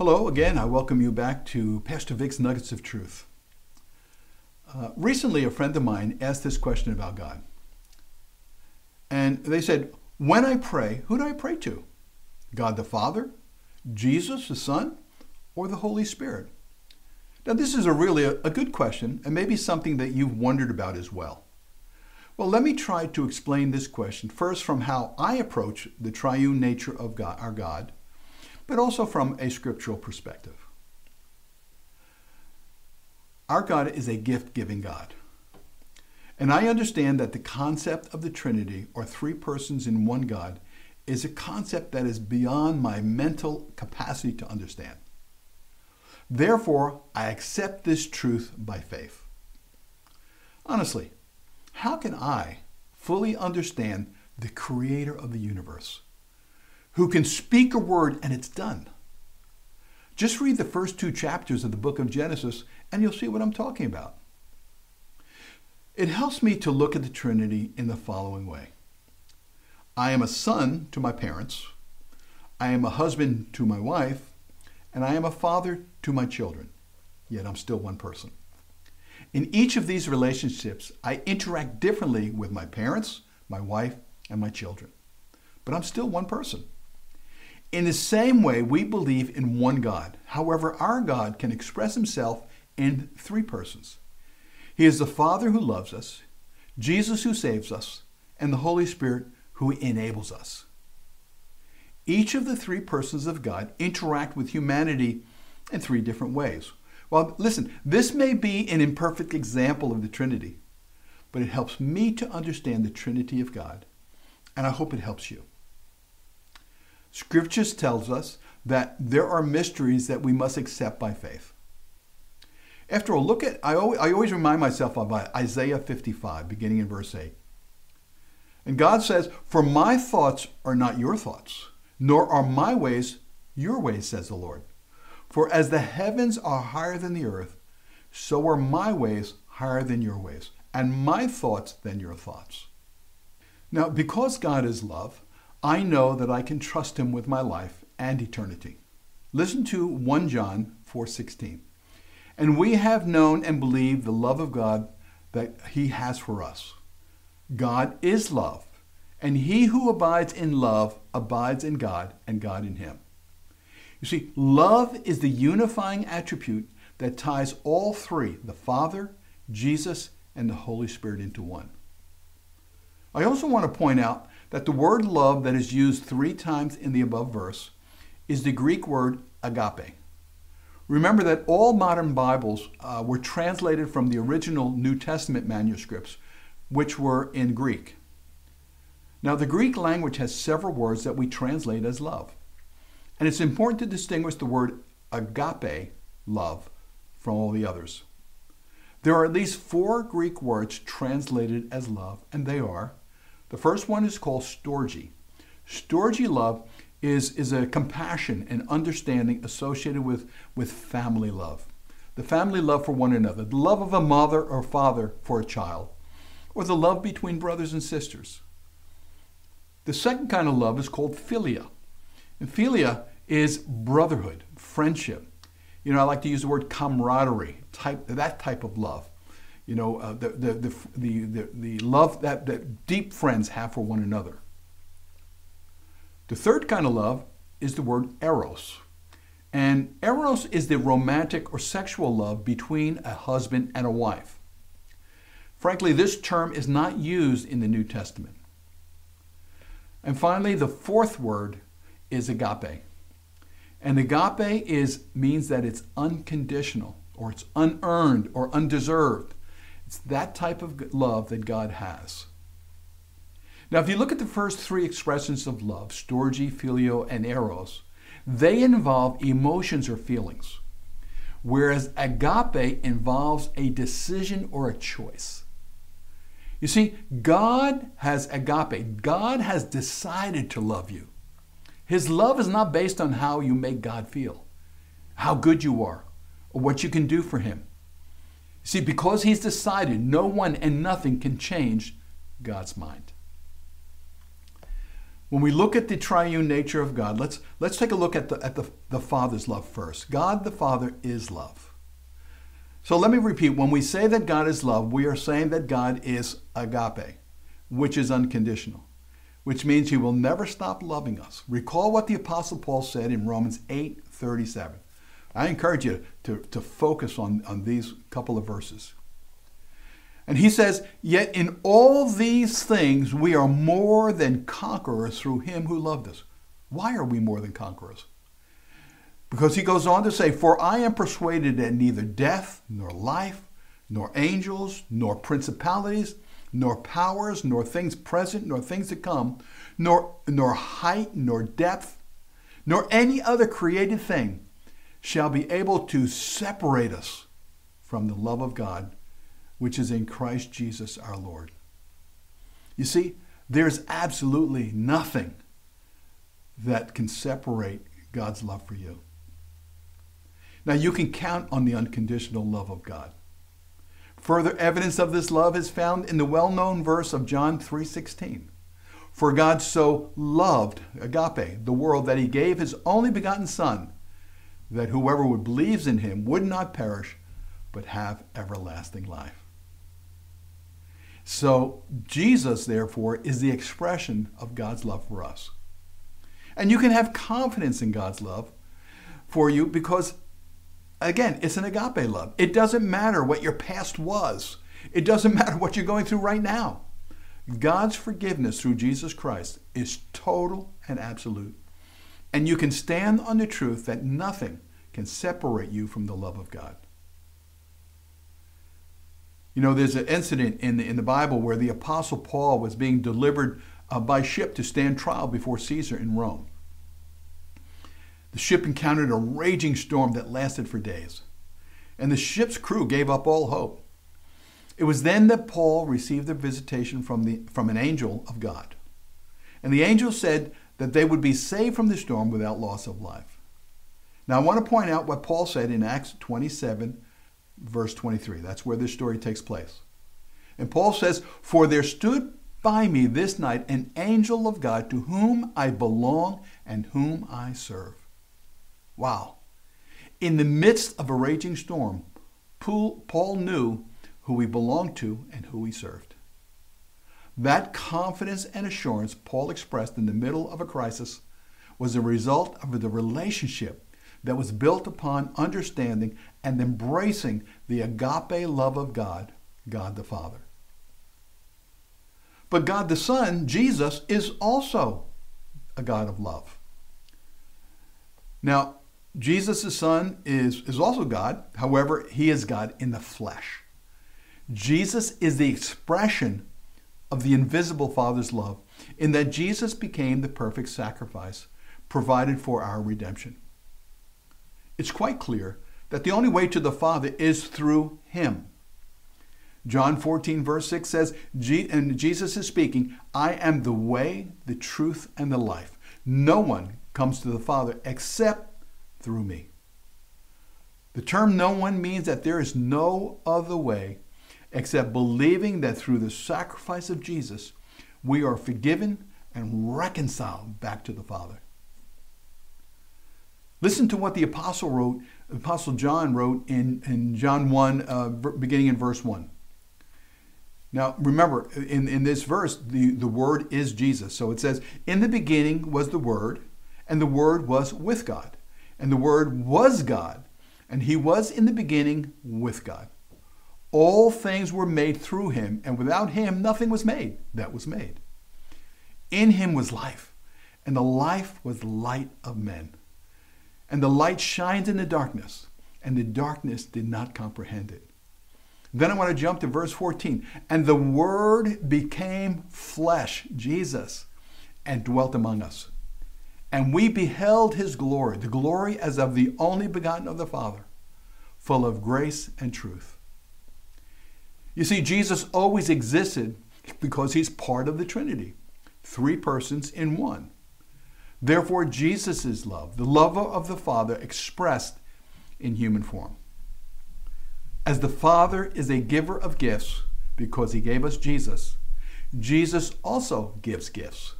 Hello again. I welcome you back to Pastor Vic's Nuggets of Truth. Uh, recently, a friend of mine asked this question about God. And they said, When I pray, who do I pray to? God the Father, Jesus the Son, or the Holy Spirit? Now, this is a really a, good question and maybe something that you've wondered about as well. Well, let me try to explain this question first from how I approach the triune nature of God, our God, but also from a scriptural perspective. Our God is a gift giving God. And I understand that the concept of the Trinity, or three persons in one God, is a concept that is beyond my mental capacity to understand. Therefore, I accept this truth by faith. Honestly, how can I fully understand the creator of the universe, who can speak a word and it's done? Just read the first two chapters of the book of Genesis and you'll see what I'm talking about. It helps me to look at the Trinity in the following way I am a son to my parents, I am a husband to my wife, and I am a father to my children, yet I'm still one person. In each of these relationships, I interact differently with my parents, my wife, and my children, but I'm still one person. In the same way, we believe in one God. However, our God can express himself in three persons. He is the Father who loves us, Jesus who saves us, and the Holy Spirit who enables us. Each of the three persons of God interact with humanity in three different ways. Well, listen, this may be an imperfect example of the Trinity, but it helps me to understand the Trinity of God, and I hope it helps you. Scriptures tells us that there are mysteries that we must accept by faith. After all, look at, I always, I always remind myself of uh, Isaiah 55, beginning in verse 8. And God says, For my thoughts are not your thoughts, nor are my ways your ways, says the Lord. For as the heavens are higher than the earth, so are my ways higher than your ways, and my thoughts than your thoughts. Now, because God is love, I know that I can trust him with my life and eternity. Listen to 1 John 4:16. And we have known and believed the love of God that He has for us. God is love, and he who abides in love abides in God, and God in him. You see, love is the unifying attribute that ties all three the Father, Jesus, and the Holy Spirit into one. I also want to point out that the word love that is used three times in the above verse is the Greek word agape. Remember that all modern Bibles uh, were translated from the original New Testament manuscripts, which were in Greek. Now, the Greek language has several words that we translate as love. And it's important to distinguish the word agape, love, from all the others. There are at least four Greek words translated as love, and they are the first one is called storge. Storge love is, is a compassion and understanding associated with, with family love. The family love for one another, the love of a mother or father for a child, or the love between brothers and sisters. The second kind of love is called philia. And philia is brotherhood, friendship. You know, I like to use the word camaraderie, type, that type of love. You know, uh, the, the, the, the, the, the love that, that deep friends have for one another. The third kind of love is the word eros. And eros is the romantic or sexual love between a husband and a wife. Frankly, this term is not used in the New Testament. And finally, the fourth word is agape. And agape is means that it's unconditional or it's unearned or undeserved. It's that type of love that God has. Now, if you look at the first three expressions of love, storge, philia, and eros, they involve emotions or feelings, whereas agape involves a decision or a choice. You see, God has agape. God has decided to love you. His love is not based on how you make God feel, how good you are, or what you can do for Him. See, because He's decided, no one and nothing can change God's mind. When we look at the triune nature of God, let's, let's take a look at, the, at the, the Father's love first. God the Father is love. So let me repeat when we say that God is love, we are saying that God is agape, which is unconditional, which means he will never stop loving us. Recall what the Apostle Paul said in Romans 8 37. I encourage you to, to focus on, on these couple of verses. And he says, Yet in all these things we are more than conquerors through him who loved us. Why are we more than conquerors? Because he goes on to say, For I am persuaded that neither death, nor life, nor angels, nor principalities, nor powers, nor things present, nor things to come, nor, nor height, nor depth, nor any other created thing shall be able to separate us from the love of God which is in Christ Jesus our Lord. You see, there's absolutely nothing that can separate God's love for you. Now, you can count on the unconditional love of God. Further evidence of this love is found in the well-known verse of John 3:16. For God so loved agape the world that he gave his only begotten son that whoever would believes in him would not perish but have everlasting life. So Jesus, therefore, is the expression of God's love for us. And you can have confidence in God's love for you because, again, it's an agape love. It doesn't matter what your past was, it doesn't matter what you're going through right now. God's forgiveness through Jesus Christ is total and absolute. And you can stand on the truth that nothing can separate you from the love of God. You know, there's an incident in the, in the Bible where the Apostle Paul was being delivered uh, by ship to stand trial before Caesar in Rome. The ship encountered a raging storm that lasted for days, and the ship's crew gave up all hope. It was then that Paul received a visitation from, the, from an angel of God. And the angel said that they would be saved from the storm without loss of life. Now, I want to point out what Paul said in Acts 27 verse 23. That's where this story takes place. And Paul says, For there stood by me this night an angel of God to whom I belong and whom I serve. Wow. In the midst of a raging storm, Paul knew who he belonged to and who he served. That confidence and assurance Paul expressed in the middle of a crisis was a result of the relationship that was built upon understanding and embracing the agape love of God, God the Father. But God the Son, Jesus, is also a God of love. Now, Jesus the Son is, is also God. However, he is God in the flesh. Jesus is the expression of the invisible Father's love in that Jesus became the perfect sacrifice provided for our redemption it's quite clear that the only way to the Father is through Him. John 14, verse 6 says, and Jesus is speaking, I am the way, the truth, and the life. No one comes to the Father except through me. The term no one means that there is no other way except believing that through the sacrifice of Jesus, we are forgiven and reconciled back to the Father. Listen to what the apostle wrote, Apostle John wrote in, in John 1, uh, beginning in verse 1. Now, remember, in, in this verse, the, the Word is Jesus. So it says, In the beginning was the Word, and the Word was with God, and the Word was God, and He was in the beginning with God. All things were made through Him, and without Him, nothing was made that was made. In Him was life, and the life was the light of men. And the light shines in the darkness, and the darkness did not comprehend it. Then I want to jump to verse 14. And the Word became flesh, Jesus, and dwelt among us. And we beheld his glory, the glory as of the only begotten of the Father, full of grace and truth. You see, Jesus always existed because he's part of the Trinity, three persons in one. Therefore, Jesus' is love, the love of the Father expressed in human form. As the Father is a giver of gifts because he gave us Jesus, Jesus also gives gifts.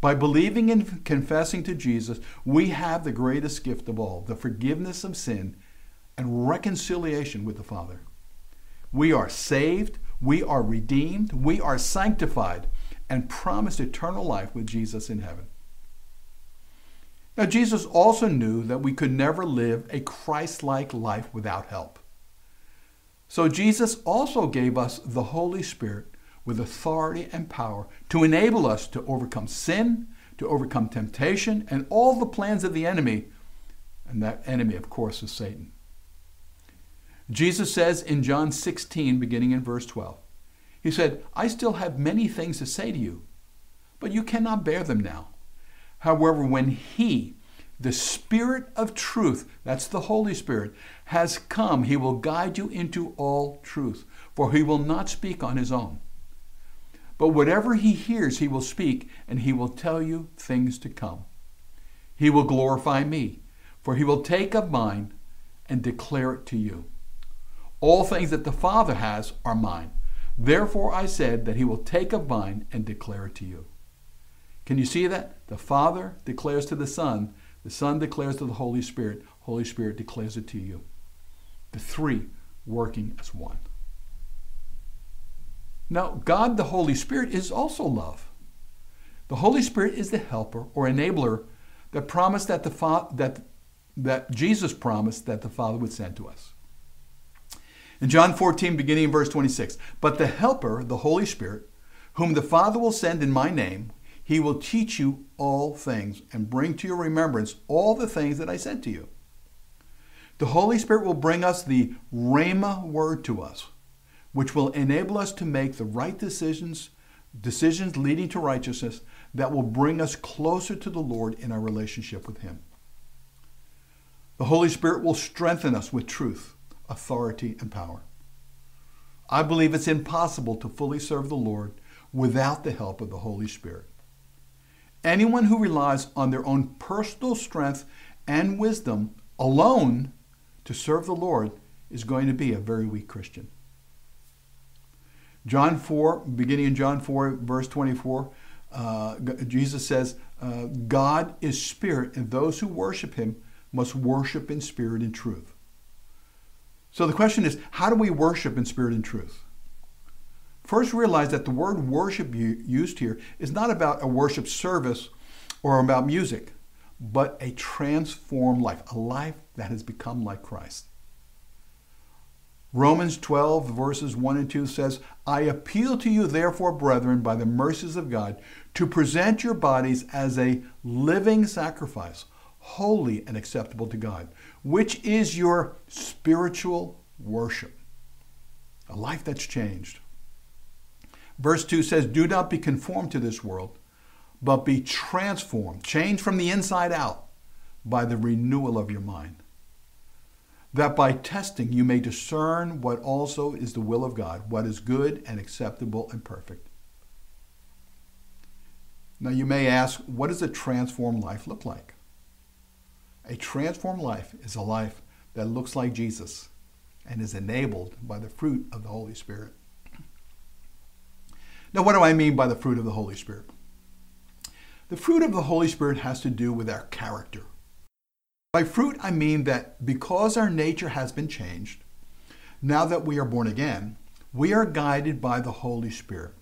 By believing and confessing to Jesus, we have the greatest gift of all the forgiveness of sin and reconciliation with the Father. We are saved, we are redeemed, we are sanctified, and promised eternal life with Jesus in heaven. Now, Jesus also knew that we could never live a Christ like life without help. So, Jesus also gave us the Holy Spirit with authority and power to enable us to overcome sin, to overcome temptation, and all the plans of the enemy. And that enemy, of course, is Satan. Jesus says in John 16, beginning in verse 12, He said, I still have many things to say to you, but you cannot bear them now. However, when He, the Spirit of truth, that's the Holy Spirit, has come, He will guide you into all truth, for He will not speak on His own. But whatever He hears, He will speak, and He will tell you things to come. He will glorify me, for He will take of mine and declare it to you. All things that the Father has are mine. Therefore I said that he will take of mine and declare it to you. Can you see that? The Father declares to the Son, the Son declares to the Holy Spirit, Holy Spirit declares it to you. The three working as one. Now, God the Holy Spirit is also love. The Holy Spirit is the helper or enabler that promised that the Fa- that that Jesus promised that the Father would send to us. In John 14, beginning in verse 26, but the Helper, the Holy Spirit, whom the Father will send in my name, he will teach you all things and bring to your remembrance all the things that I said to you. The Holy Spirit will bring us the Rhema word to us, which will enable us to make the right decisions, decisions leading to righteousness that will bring us closer to the Lord in our relationship with Him. The Holy Spirit will strengthen us with truth authority, and power. I believe it's impossible to fully serve the Lord without the help of the Holy Spirit. Anyone who relies on their own personal strength and wisdom alone to serve the Lord is going to be a very weak Christian. John 4, beginning in John 4, verse 24, uh, Jesus says, uh, God is spirit, and those who worship him must worship in spirit and truth. So the question is, how do we worship in spirit and truth? First, realize that the word worship used here is not about a worship service or about music, but a transformed life, a life that has become like Christ. Romans 12, verses 1 and 2 says, I appeal to you, therefore, brethren, by the mercies of God, to present your bodies as a living sacrifice, holy and acceptable to God, which is your spiritual worship. A life that's changed. Verse 2 says, Do not be conformed to this world, but be transformed, changed from the inside out by the renewal of your mind. That by testing you may discern what also is the will of God, what is good and acceptable and perfect. Now you may ask, what does a transformed life look like? A transformed life is a life that looks like Jesus and is enabled by the fruit of the Holy Spirit. Now, what do I mean by the fruit of the Holy Spirit? The fruit of the Holy Spirit has to do with our character. By fruit, I mean that because our nature has been changed, now that we are born again, we are guided by the Holy Spirit.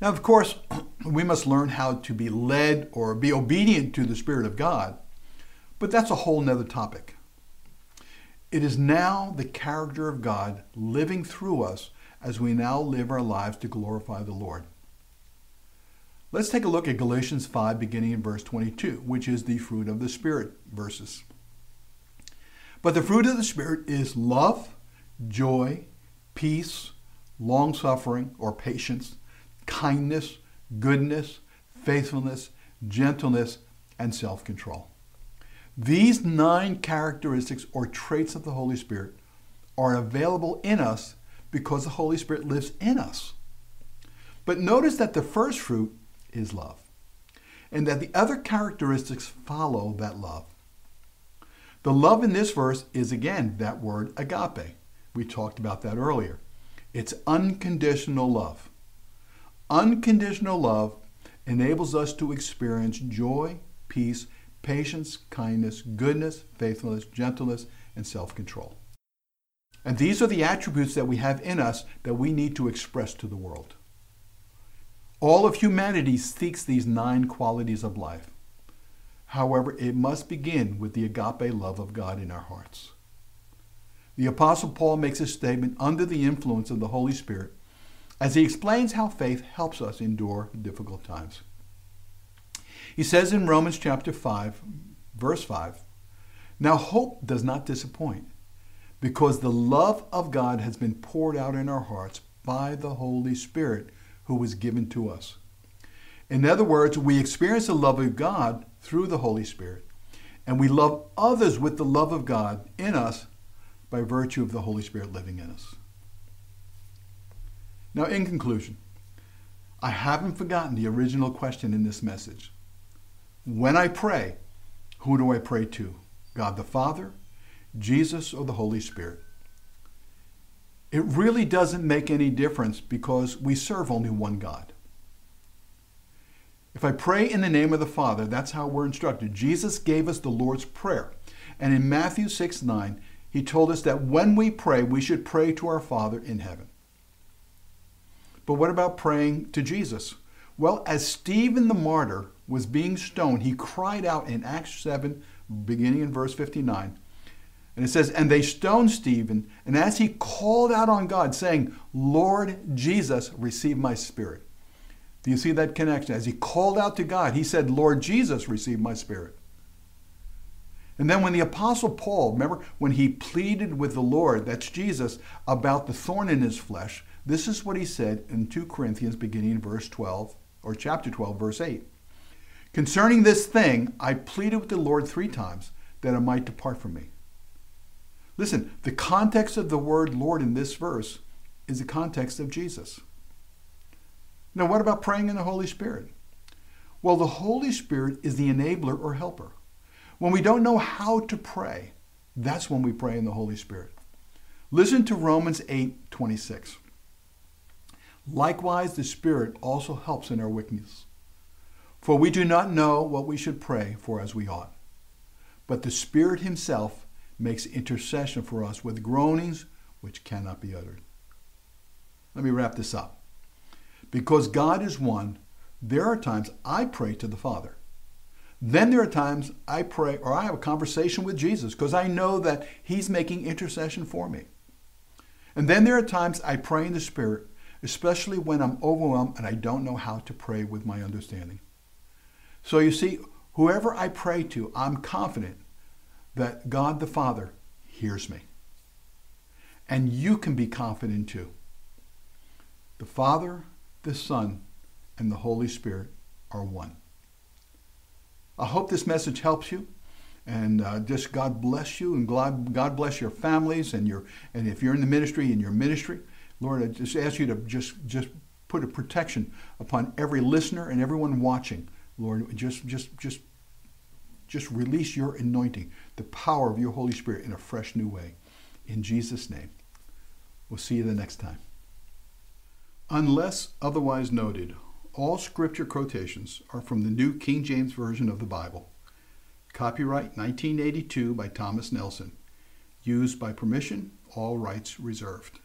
Now, of course, we must learn how to be led or be obedient to the Spirit of God but that's a whole nother topic. It is now the character of God living through us as we now live our lives to glorify the Lord. Let's take a look at Galatians 5, beginning in verse 22, which is the fruit of the Spirit verses. But the fruit of the Spirit is love, joy, peace, long suffering or patience, kindness, goodness, faithfulness, gentleness, and self control. These nine characteristics or traits of the Holy Spirit are available in us because the Holy Spirit lives in us. But notice that the first fruit is love, and that the other characteristics follow that love. The love in this verse is again that word agape. We talked about that earlier. It's unconditional love. Unconditional love enables us to experience joy, peace, patience, kindness, goodness, faithfulness, gentleness, and self control. And these are the attributes that we have in us that we need to express to the world. All of humanity seeks these nine qualities of life. However, it must begin with the agape love of God in our hearts. The Apostle Paul makes a statement under the influence of the Holy Spirit as he explains how faith helps us endure difficult times. He says in Romans chapter 5, verse 5, Now hope does not disappoint, because the love of God has been poured out in our hearts by the Holy Spirit who was given to us. In other words, we experience the love of God through the Holy Spirit, and we love others with the love of God in us by virtue of the Holy Spirit living in us. Now, in conclusion, I haven't forgotten the original question in this message. When I pray, who do I pray to? God the Father, Jesus, or the Holy Spirit? It really doesn't make any difference because we serve only one God. If I pray in the name of the Father, that's how we're instructed. Jesus gave us the Lord's Prayer. And in Matthew 6 9, he told us that when we pray, we should pray to our Father in heaven. But what about praying to Jesus? Well, as Stephen the martyr was being stoned, he cried out in Acts 7, beginning in verse 59. And it says, And they stoned Stephen, and as he called out on God, saying, Lord Jesus, receive my spirit. Do you see that connection? As he called out to God, he said, Lord Jesus, receive my spirit. And then when the Apostle Paul, remember, when he pleaded with the Lord, that's Jesus, about the thorn in his flesh, this is what he said in 2 Corinthians, beginning in verse 12, or chapter 12, verse 8. Concerning this thing, I pleaded with the Lord three times that it might depart from me. Listen, the context of the word Lord in this verse is the context of Jesus. Now, what about praying in the Holy Spirit? Well, the Holy Spirit is the enabler or helper. When we don't know how to pray, that's when we pray in the Holy Spirit. Listen to Romans 8 26. Likewise, the Spirit also helps in our weakness. For we do not know what we should pray for as we ought. But the Spirit Himself makes intercession for us with groanings which cannot be uttered. Let me wrap this up. Because God is one, there are times I pray to the Father. Then there are times I pray or I have a conversation with Jesus because I know that He's making intercession for me. And then there are times I pray in the Spirit, especially when I'm overwhelmed and I don't know how to pray with my understanding. So you see, whoever I pray to, I'm confident that God the Father hears me. And you can be confident too. The Father, the Son, and the Holy Spirit are one. I hope this message helps you. And uh, just God bless you and God, God bless your families and your and if you're in the ministry in your ministry, Lord, I just ask you to just just put a protection upon every listener and everyone watching. Lord, just just just just release your anointing, the power of your Holy Spirit in a fresh new way. In Jesus' name. We'll see you the next time. Unless otherwise noted, all scripture quotations are from the New King James Version of the Bible. Copyright 1982 by Thomas Nelson. Used by permission, all rights reserved.